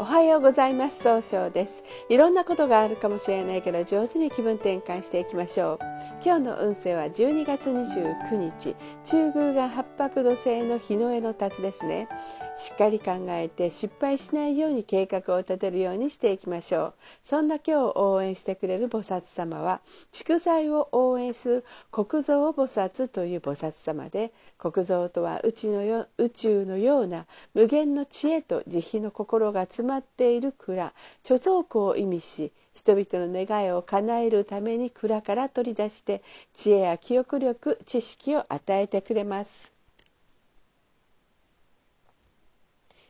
おはようございます。総称です。いろんなことがあるかもしれないけど上手に気分転換していきましょう。今日の運勢は12月29日。中宮が八白土星の日の絵の立ちですね。しっかり考えて失敗しないように計画を立てるようにしていきましょう。そんな今日を応援してくれる菩薩様は蓄財を応援する国蔵菩薩という菩薩様で国蔵とは宇宙のよ宇宙のような無限の知恵と慈悲の心が詰まっている蔵。貯蔵庫を意味し人々の願いを叶えるために蔵から取り出して知恵や記憶力知識を与えてくれます。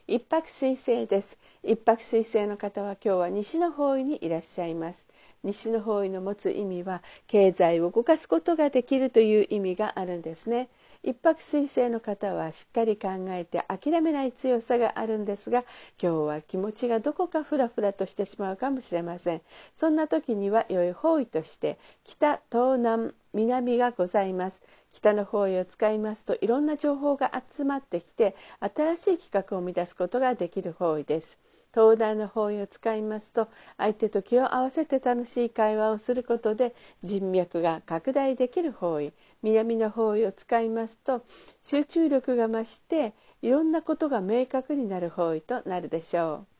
一泊水星です。一泊水星の方は今日は西の方位にいらっしゃいます。西の方位の持つ意味は経済を動かすことができるという意味があるんですね。一泊水星の方はしっかり考えて諦めない強さがあるんですが今日は気持ちがどこかフラフラとしてしまうかもしれません。そんな時には良い方位として北東南南がございます。北の方位を使いますといろんな情報が集まってきて新しい企画を生み出すことができる方位です。東大の方位を使いますと相手と気を合わせて楽しい会話をすることで人脈が拡大できる方位。南の方位を使いますと集中力が増していろんなことが明確になる方位となるでしょう。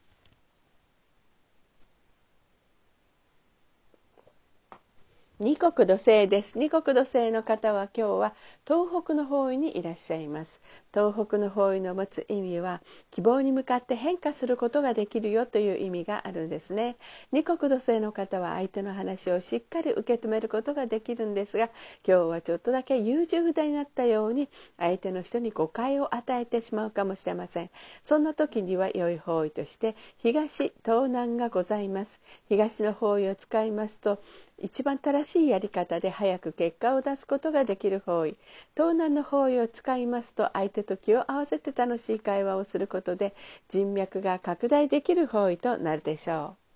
二国土星です。二国土星の方は今日は東北の方位にいらっしゃいます。東北の方位の持つ意味は希望に向かって変化することができるよという意味があるんですね。二国土星の方は相手の話をしっかり受け止めることができるんですが今日はちょっとだけ優柔不断になったように相手の人に誤解を与えてしまうかもしれません。そんな時には良い方位として東東南がございます。東の方位を使いますと一番正しいやり方で早く結果を出すことができる方位東南の方位を使いますと相手と気を合わせて楽しい会話をすることで人脈が拡大できる方位となるでしょう。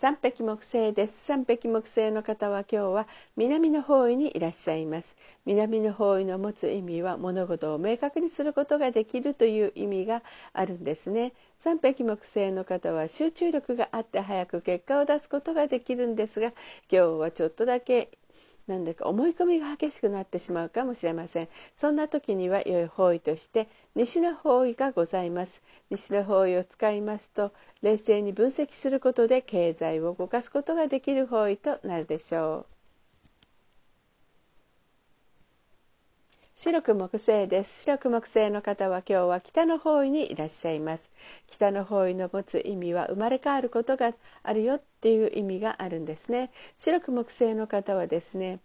三匹木星です。三匹木星の方は今日は南の方位にいらっしゃいます。南の方位の持つ意味は物事を明確にすることができるという意味があるんですね。三匹木星の方は集中力があって早く結果を出すことができるんですが今日はちょっとだけなんだか思い込みが激しくなってしまうかもしれません。そんな時には良い方位として西の方位がございます。西の方位を使いますと冷静に分析することで経済を動かすことができる方位となるでしょう。白く木星です。白く木星の方は今日は北の方位にいらっしゃいます。北の方位の持つ意味は生まれ変わることがあるよ。っていう意味があるんですね。白く木星の方はですね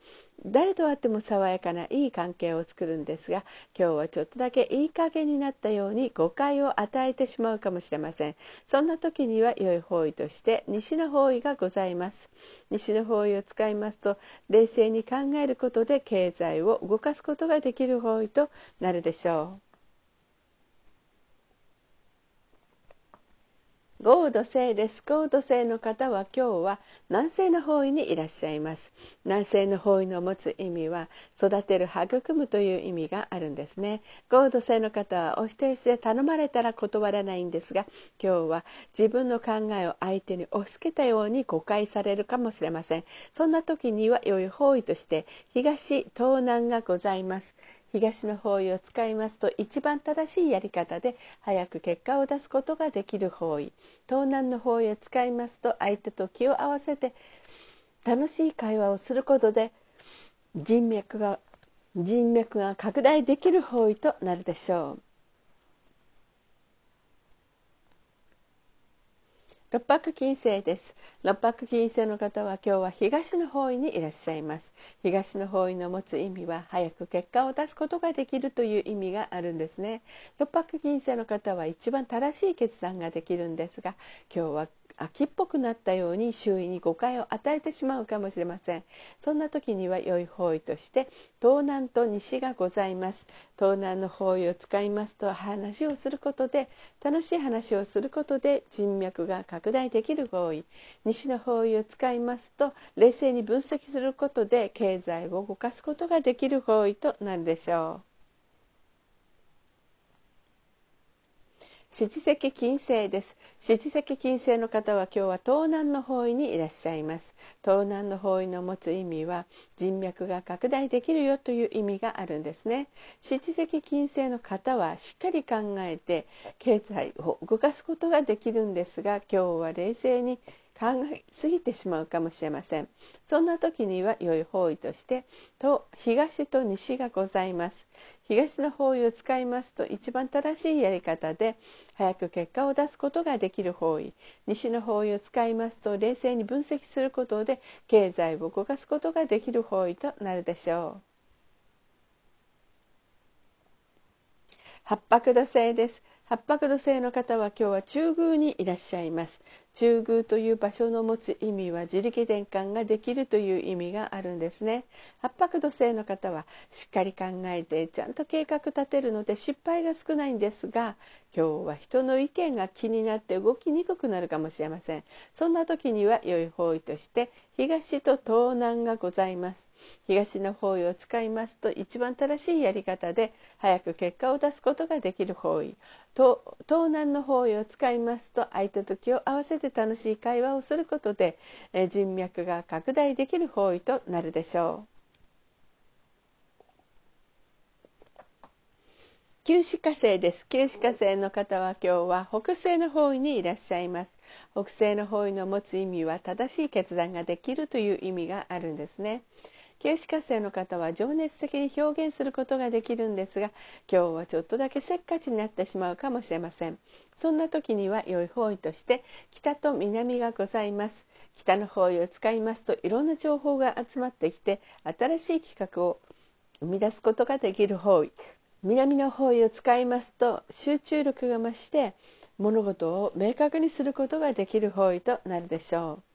誰と会っても爽やかないい関係を作るんですが今日はちょっとだけいい加減になったように誤解を与えてしまうかもしれません。そんな時には良い方位として西の方位がございます。西の方位を使いますと冷静に考えることで経済を動かすことができる方位となるでしょう。ゴード星です。ゴード星の方は今日は南西の方位にいらっしゃいます。南西の方位の持つ意味は育てる育むという意味があるんですね。ゴード星の方はお人よしで頼まれたら断らないんですが今日は自分の考えを相手に押し付けたように誤解されるかもしれません。そんな時には良い方位として東東南がございます。東の方位を使いますと一番正しいやり方で早く結果を出すことができる方位東南の方位を使いますと相手と気を合わせて楽しい会話をすることで人脈が人脈が拡大できる方位となるでしょう。六白金星です。六白金星の方は今日は東の方位にいらっしゃいます。東の方位の持つ意味は早く結果を出すことができるという意味があるんですね。六白金星の方は一番正しい決断ができるんですが今日は秋っぽくなったように周囲に誤解を与えてしまうかもしれません。そんな時には良い方位として東南と西がございます。東南の方位を使いますと話をすることで楽しい話をすることで人脈が拡大できる方位。西の方位を使いますと冷静に分析することで経済を動かすことができる方位となるでしょう。七石金星です。七石金星の方は今日は東南の方位にいらっしゃいます。東南の方位の持つ意味は人脈が拡大できるよという意味があるんですね。七石金星の方はしっかり考えて経済を動かすことができるんですが今日は冷静に考えすぎてしまうかもしれません。そんな時には良い方位としてと東と西がございます。東の方位を使いますと一番正しいやり方で早く結果を出すことができる方位。西の方位を使いますと冷静に分析することで経済を動かすことができる方位となるでしょう。八白土星です。八白土星の方は今日は中宮にいらっしゃいます。中宮という場所の持つ意味は自力転換ができるという意味があるんですね。八白土星の方はしっかり考えてちゃんと計画立てるので失敗が少ないんですが今日は人の意見が気になって動きにくくなるかもしれません。そんな時には良い方位として東と東南がございます。東の方位を使いますと一番正しいやり方で早く結果を出すことができる方位。東南の方位を使いますと相手時を合わせて楽しい会話をすることで人脈が拡大できる方位となるでしょう。旧歯火星です。旧歯火星の方は今日は北西の方位にいらっしゃいます。北西の方位の持つ意味は正しい決断ができるという意味があるんですね。形式活性の方は情熱的に表現することができるんですが今日はちょっとだけせっかちになってしまうかもしれません。そんな時には良い方位として北と南がございます。北の方位を使いますといろんな情報が集まってきて新しい企画を生み出すことができる方位。南の方位を使いますと集中力が増して物事を明確にすることができる方位となるでしょう。